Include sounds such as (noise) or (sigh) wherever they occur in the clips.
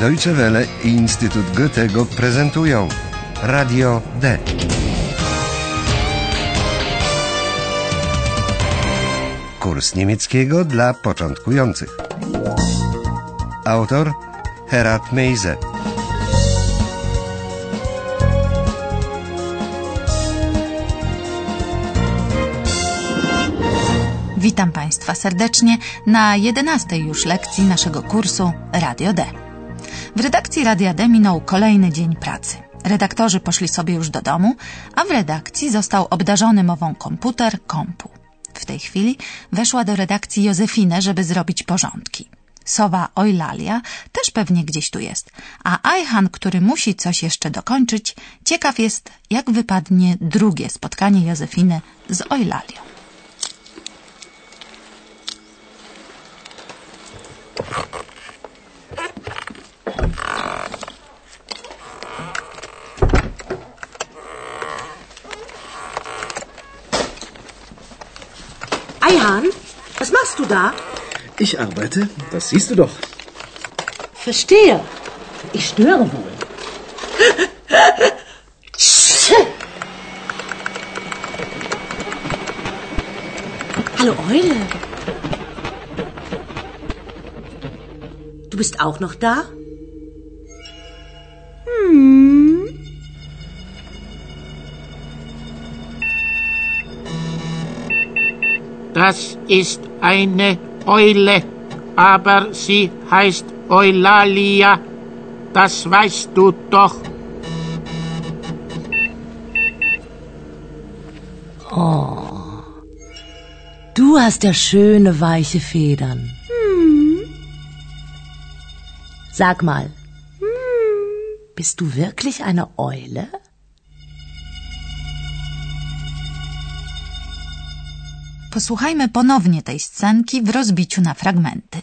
Deutsche Welle i Instytut Goethego prezentują Radio D. Kurs niemieckiego dla początkujących. Autor Herat Meise. Witam Państwa serdecznie na 11 już lekcji naszego kursu Radio D. W redakcji Radia D minął kolejny dzień pracy. Redaktorzy poszli sobie już do domu, a w redakcji został obdarzony mową komputer kompu. W tej chwili weszła do redakcji Józefine, żeby zrobić porządki. Sowa Ojlalia też pewnie gdzieś tu jest, a Ajhan, który musi coś jeszcze dokończyć, ciekaw jest, jak wypadnie drugie spotkanie Józefiny z Ojlalią. Du da? Ich arbeite, das siehst du doch. Verstehe. Ich störe wohl. Hallo Eule. Du bist auch noch da? Das ist eine Eule, aber sie heißt Eulalia. Das weißt du doch. Du hast ja schöne weiche Federn. Sag mal, bist du wirklich eine Eule? Posłuchajmy ponownie tej scenki w rozbiciu na fragmenty.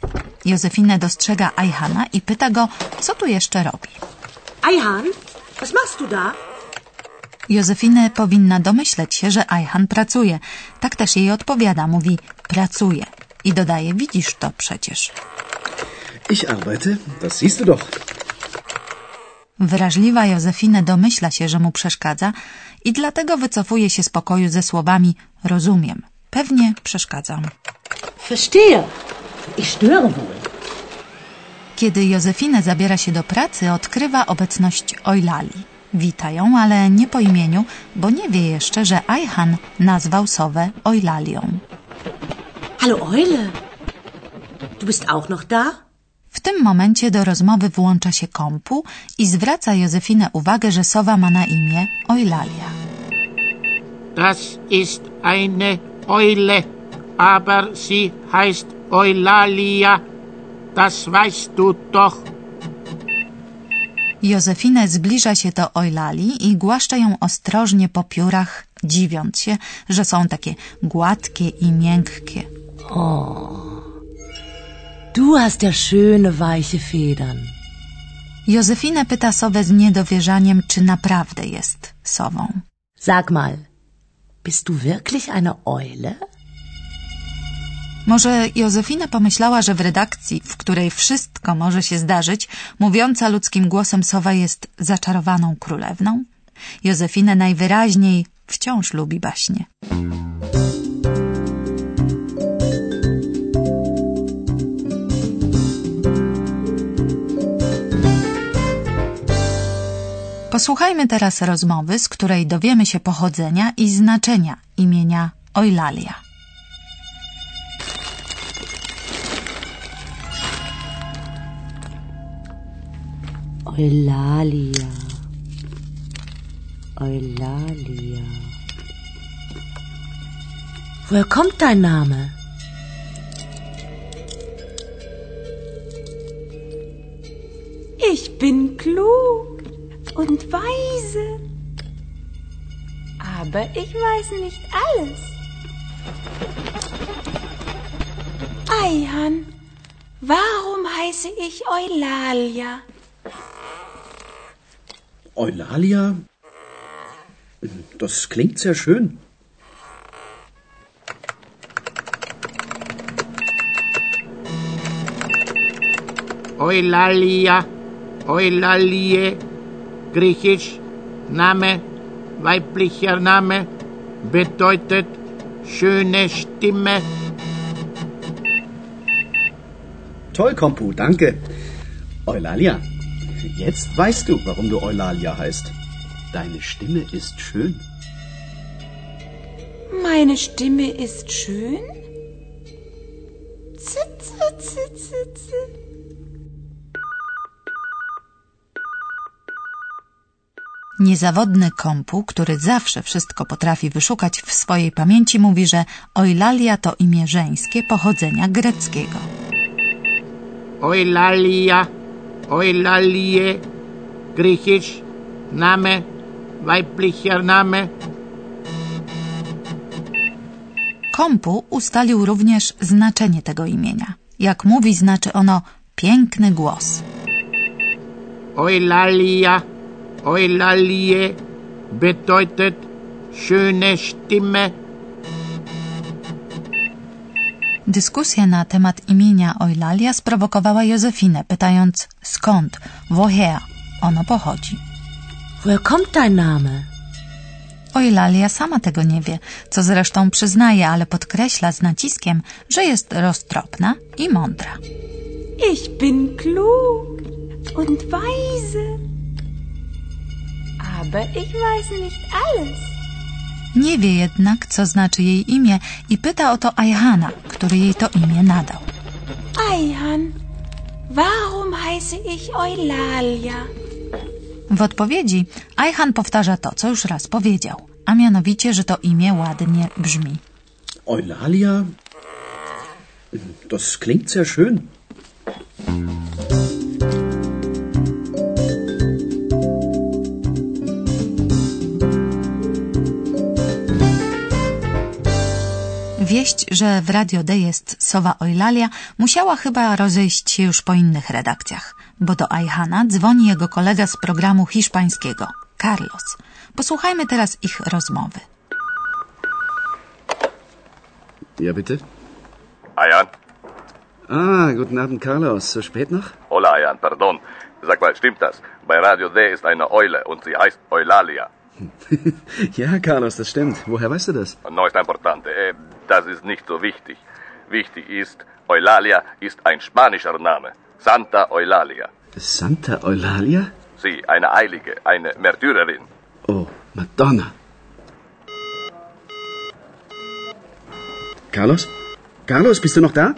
Józefine dostrzega Ajhana i pyta go, co tu jeszcze robi. Eihan, was machst du da? Józefine powinna domyśleć się, że Ajhan pracuje. Tak też jej odpowiada, mówi pracuje. I dodaje, widzisz to przecież. Ich arbeite, das siehst du doch. Wrażliwa Józefine domyśla się, że mu przeszkadza i dlatego wycofuje się z pokoju ze słowami rozumiem. Pewnie przeszkadzam. Verstehe. Ich störe wohl. Kiedy Józefine zabiera się do pracy, odkrywa obecność Ojlali. Wita ją, ale nie po imieniu, bo nie wie jeszcze, że Ajhan nazwał sowę Ojlalią. Hallo Eule. Du bist auch noch da? W tym momencie do rozmowy włącza się kompu i zwraca Józefinę uwagę, że sowa ma na imię Ojlalia. Das ist eine Eule, aber sie heißt Eulalia. Das weißt du doch. Józefinę zbliża się do Ojlali i głaszcze ją ostrożnie po piórach, dziwiąc się, że są takie gładkie i miękkie. Du hast ja schöne weiche Federn. Józefinę pyta sowę z niedowierzaniem, czy naprawdę jest sową. Sag mal, bist du wirklich eine Eule? Może Józefina pomyślała, że w redakcji, w której wszystko może się zdarzyć, mówiąca ludzkim głosem sowa jest zaczarowaną królewną? Józefinę najwyraźniej wciąż lubi baśnie. Posłuchajmy teraz rozmowy, z której dowiemy się pochodzenia i znaczenia imienia Ojlalia. Eulalia. Eulalia. Woher kommt dein Name? Ich bin klug und weise. Aber ich weiß nicht alles. Eihan, warum heiße ich Eulalia? Eulalia? Das klingt sehr schön. Eulalia, Eulalie, griechisch, Name, weiblicher Name, bedeutet schöne Stimme. Toll, Kompu, danke. Eulalia, jetzt weißt du, warum du Eulalia heißt. Deine Stimme ist schön. Meine Stimme ist schön? Z, z, z, Niezawodny kompu, który zawsze wszystko potrafi wyszukać w swojej pamięci, mówi, że Eulalia to imię żeńskie pochodzenia greckiego. Eulalia, Eulalie, griechisch, Name, weiblicher Name, Kompu ustalił również znaczenie tego imienia. Jak mówi, znaczy ono piękny głos. Eulalia, Eulalie, bedeutet schöne Stimme. Dyskusja na temat imienia Eulalia sprowokowała Józefinę, pytając skąd, woher ono pochodzi. Woher kommt dein Name? Eulalia sama tego nie wie, co zresztą przyznaje, ale podkreśla z naciskiem, że jest roztropna i mądra. Ich bin klug und weise. Aber ich weiß nicht alles. Nie wie jednak, co znaczy jej imię i pyta o to Ayhana, który jej to imię nadał. Eihan, warum heiße ich Eulalia? W odpowiedzi Ayhan powtarza to, co już raz powiedział, a mianowicie, że to imię ładnie brzmi. Eulalia? Das klingt sehr schön. Wieść, że w Radio D jest sowa Eulalia, musiała chyba rozejść się już po innych redakcjach, bo do Ayhana dzwoni jego kolega z programu hiszpańskiego, Carlos. Posłuchajmy teraz ich rozmowy. Ja, bitte? Ayan? Ah, guten Abend, Carlos. So spät noch? Hola, Ayan, pardon. Sag mal, stimmt das? Bei Radio D ist eine Eule und sie heißt Eulalia. (laughs) ja, Carlos, das stimmt. Woher weißt du das? No está importante. Eh, das ist nicht so wichtig. Wichtig ist, Eulalia ist ein spanischer Name. Santa Eulalia. Santa Eulalia? Sie, eine Eilige, eine Märtyrerin. Oh, Madonna. Carlos? Carlos, bist du noch da?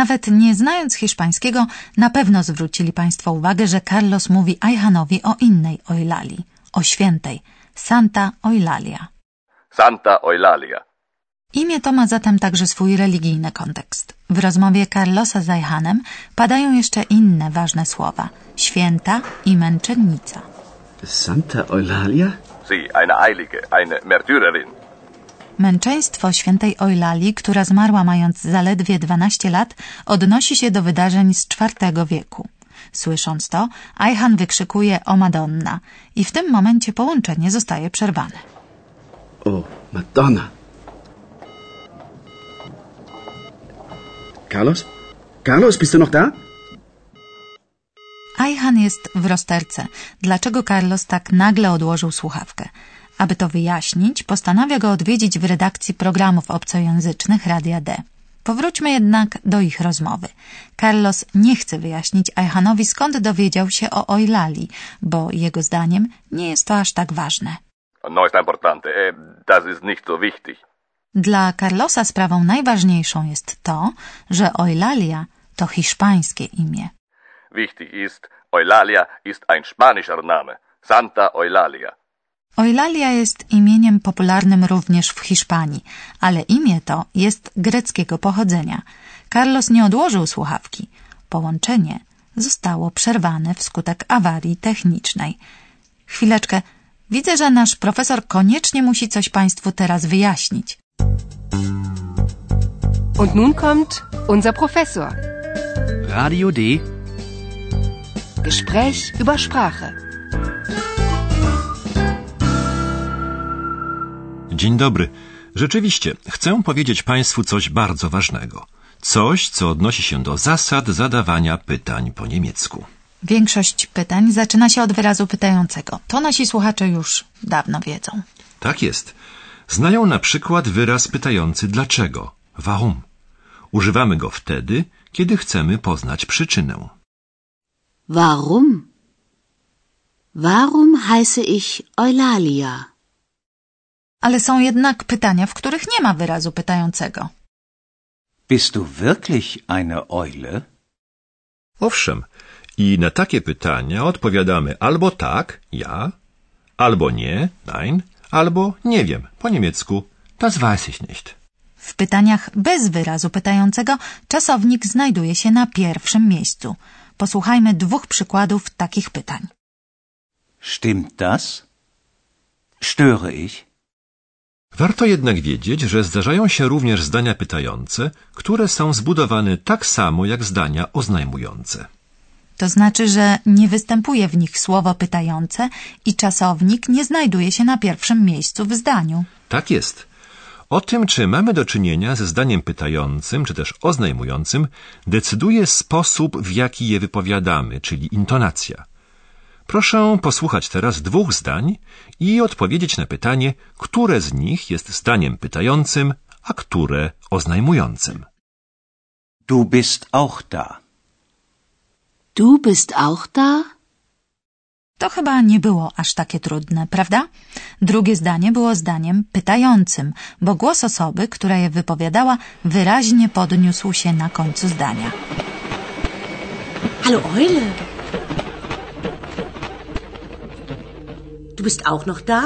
Nawet nie znając hiszpańskiego, na pewno zwrócili Państwo uwagę, że Carlos mówi Ayhanowi o innej Eulali, o świętej, Santa Eulalia. Santa Eulalia. Imię to ma zatem także swój religijny kontekst. W rozmowie Carlosa z Ayhanem padają jeszcze inne ważne słowa święta i męczennica. Santa Eulalia? Sie, eine Eilige, eine Märtyrerin. Męczeństwo świętej Eulali, która zmarła mając zaledwie 12 lat, odnosi się do wydarzeń z IV wieku. Słysząc to, Ayhan wykrzykuje o Madonna i w tym momencie połączenie zostaje przerwane. Oh, Madonna. Carlos? Carlos, bist du noch da? Ayhan jest w rozterce. Dlaczego Carlos tak nagle odłożył słuchawkę? Aby to wyjaśnić, postanawia go odwiedzić w redakcji programów obcojęzycznych Radia D. Powróćmy jednak do ich rozmowy. Carlos nie chce wyjaśnić Ayhanowi, skąd dowiedział się o Eulali, bo jego zdaniem nie jest to aż tak ważne. No está importante. Eh, das ist nicht so wichtig. Dla Carlosa sprawą najważniejszą jest to, że Eulalia to hiszpańskie imię. Wichtig ist, Eulalia ist ein spanischer Name. Santa Eulalia. Eulalia jest imieniem popularnym również w Hiszpanii, ale imię to jest greckiego pochodzenia. Carlos nie odłożył słuchawki. Połączenie zostało przerwane wskutek awarii technicznej. Chwileczkę. Widzę, że nasz profesor koniecznie musi coś Państwu teraz wyjaśnić. Und nun kommt unser Professor. Radio D. Gespräch über Sprache. Dzień dobry. Rzeczywiście, chcę powiedzieć Państwu coś bardzo ważnego. Coś, co odnosi się do zasad zadawania pytań po niemiecku. Większość pytań zaczyna się od wyrazu pytającego. To nasi słuchacze już dawno wiedzą. Tak jest. Znają na przykład wyraz pytający dlaczego, warum. Używamy go wtedy, kiedy chcemy poznać przyczynę. Warum? Warum heiße ich Eulalia? Ale są jednak pytania, w których nie ma wyrazu pytającego. Bist du wirklich eine Eule? Owszem, i na takie pytania odpowiadamy albo tak, ja, albo nie, nein, albo nie wiem, po niemiecku, das weiß ich nicht. W pytaniach bez wyrazu pytającego czasownik znajduje się na pierwszym miejscu. Posłuchajmy dwóch przykładów takich pytań. Stimmt das? Störe ich? Warto jednak wiedzieć, że zdarzają się również zdania pytające, które są zbudowane tak samo jak zdania oznajmujące. To znaczy, że nie występuje w nich słowo pytające i czasownik nie znajduje się na pierwszym miejscu w zdaniu. Tak jest. O tym, czy mamy do czynienia ze zdaniem pytającym, czy też oznajmującym, decyduje sposób, w jaki je wypowiadamy, czyli intonacja. Proszę posłuchać teraz dwóch zdań i odpowiedzieć na pytanie, które z nich jest zdaniem pytającym, a które oznajmującym. Du bist auch da. Du bist auch da? To chyba nie było aż takie trudne, prawda? Drugie zdanie było zdaniem pytającym, bo głos osoby, która je wypowiadała, wyraźnie podniósł się na końcu zdania. Hallo Eule. Du bist auch noch da?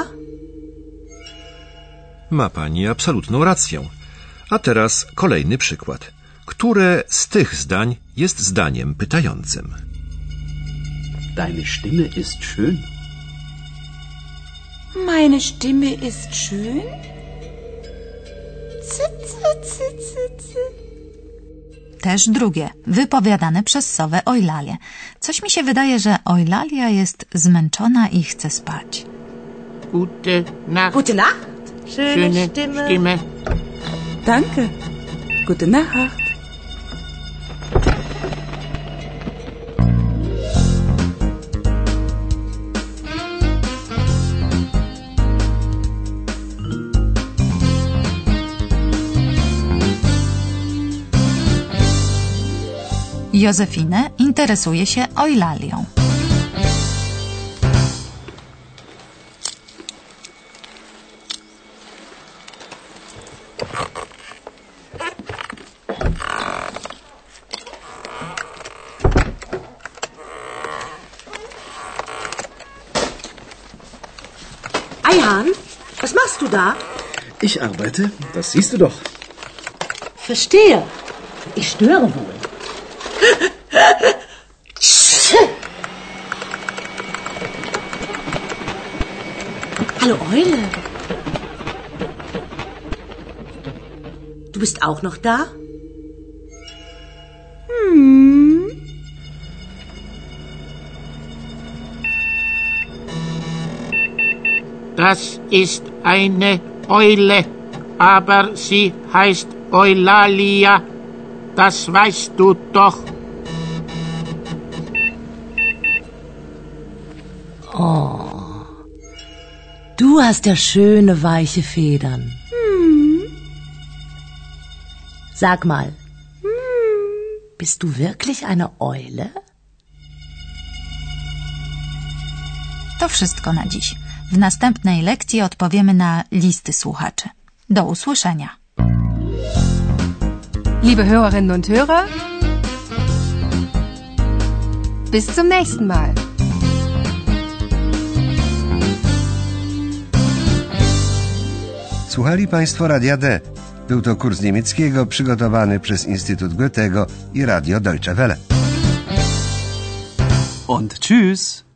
Ma pani absolutną rację. A teraz kolejny przykład. Które z tych zdań jest zdaniem pytającym? Deine Stimme ist schön. Meine Stimme ist schön? Zy, zy, zy. Też drugie, wypowiadane przez sowę Eulalię. Coś mi się wydaje, że Eulalia jest zmęczona i chce spać. Gute Nacht. Gute Nacht. Schöne Stimme. Danke. Gute Nacht. Józefinę interesuje się Eulalią. Eihan, was machst du da? Ich arbeite, das siehst du doch. Verstehe. Ich störe wohl. Hallo Eule. Du bist auch noch da? Das ist eine Eule, aber sie heißt Eulalia. Das weißt du doch. Du hast ja schöne weiche Federn. Sag mal, bist du wirklich eine Eule? To wszystko na dziś. W następnej lekcji odpowiemy na listy słuchaczy. Do usłyszenia. Liebe Hörerinnen und Hörer, bis zum nächsten Mal. Słuchali Państwo Radia D. Był to kurs niemieckiego przygotowany przez Instytut Goethego i Radio Deutsche Welle. Und tschüss.